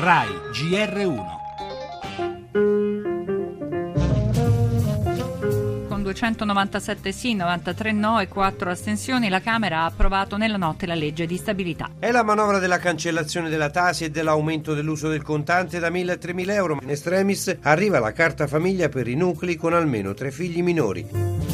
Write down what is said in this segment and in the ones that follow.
RAI GR1 Con 297 sì, 93 no e 4 astensioni, la Camera ha approvato nella notte la legge di stabilità. È la manovra della cancellazione della tasi e dell'aumento dell'uso del contante da 1.000 a 3.000 euro. In estremis arriva la carta famiglia per i nuclei con almeno tre figli minori.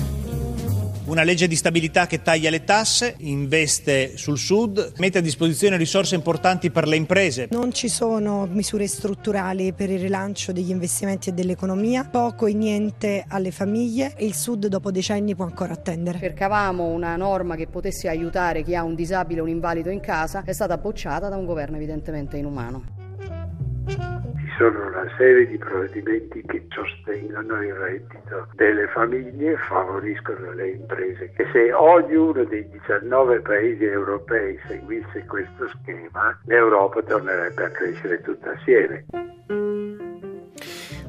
Una legge di stabilità che taglia le tasse, investe sul sud, mette a disposizione risorse importanti per le imprese. Non ci sono misure strutturali per il rilancio degli investimenti e dell'economia, poco e niente alle famiglie e il sud dopo decenni può ancora attendere. Cercavamo una norma che potesse aiutare chi ha un disabile o un invalido in casa, è stata bocciata da un governo evidentemente inumano sono una serie di provvedimenti che sostengono il reddito delle famiglie e favoriscono le imprese. E se ognuno dei 19 paesi europei seguisse questo schema, l'Europa tornerebbe a crescere tutta assieme.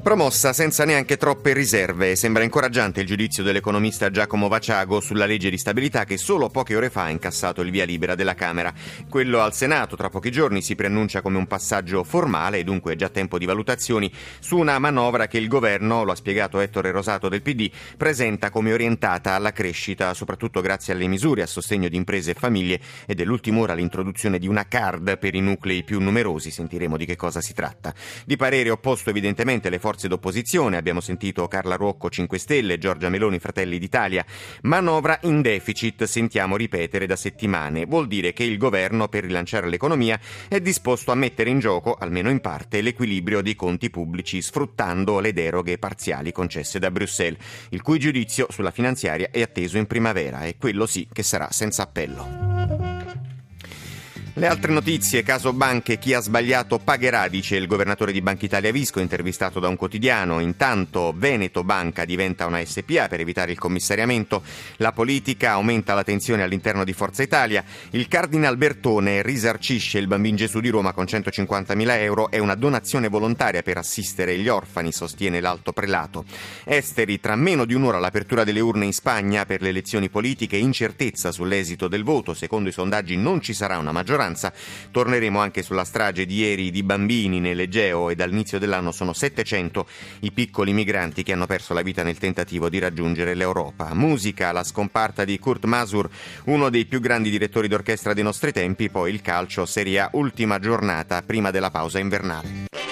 Promossa senza neanche troppe riserve. Sembra incoraggiante il giudizio dell'economista Giacomo Vaciago sulla legge di stabilità che solo poche ore fa ha incassato il via libera della Camera. Quello al Senato tra pochi giorni si preannuncia come un passaggio formale e dunque già tempo di valutazioni su una manovra che il governo, lo ha spiegato Ettore Rosato del PD, presenta come orientata alla crescita, soprattutto grazie alle misure a sostegno di imprese e famiglie e dell'ultima ora l'introduzione di una card per i nuclei più numerosi. Sentiremo di che cosa si tratta. Di parere opposto evidentemente le forze forze d'opposizione, abbiamo sentito Carla Ruocco 5 Stelle, Giorgia Meloni Fratelli d'Italia. Manovra in deficit, sentiamo ripetere da settimane. Vuol dire che il governo per rilanciare l'economia è disposto a mettere in gioco, almeno in parte, l'equilibrio dei conti pubblici sfruttando le deroghe parziali concesse da Bruxelles, il cui giudizio sulla finanziaria è atteso in primavera e quello sì che sarà senza appello. Le altre notizie, caso banche, chi ha sbagliato pagherà, dice il governatore di Banca Italia Visco, intervistato da un quotidiano. Intanto Veneto Banca diventa una SPA per evitare il commissariamento. La politica aumenta la tensione all'interno di Forza Italia. Il Cardinal Bertone risarcisce il Bambin Gesù di Roma con 150.000 euro. È una donazione volontaria per assistere gli orfani, sostiene l'alto prelato. Esteri, tra meno di un'ora l'apertura delle urne in Spagna per le elezioni politiche, incertezza sull'esito del voto. Secondo i sondaggi non ci sarà una maggioranza maggioranza. Torneremo anche sulla strage di ieri di bambini nell'Egeo e dall'inizio dell'anno sono 700 i piccoli migranti che hanno perso la vita nel tentativo di raggiungere l'Europa. Musica, la scomparta di Kurt Masur, uno dei più grandi direttori d'orchestra dei nostri tempi, poi il calcio, Serie A, ultima giornata prima della pausa invernale.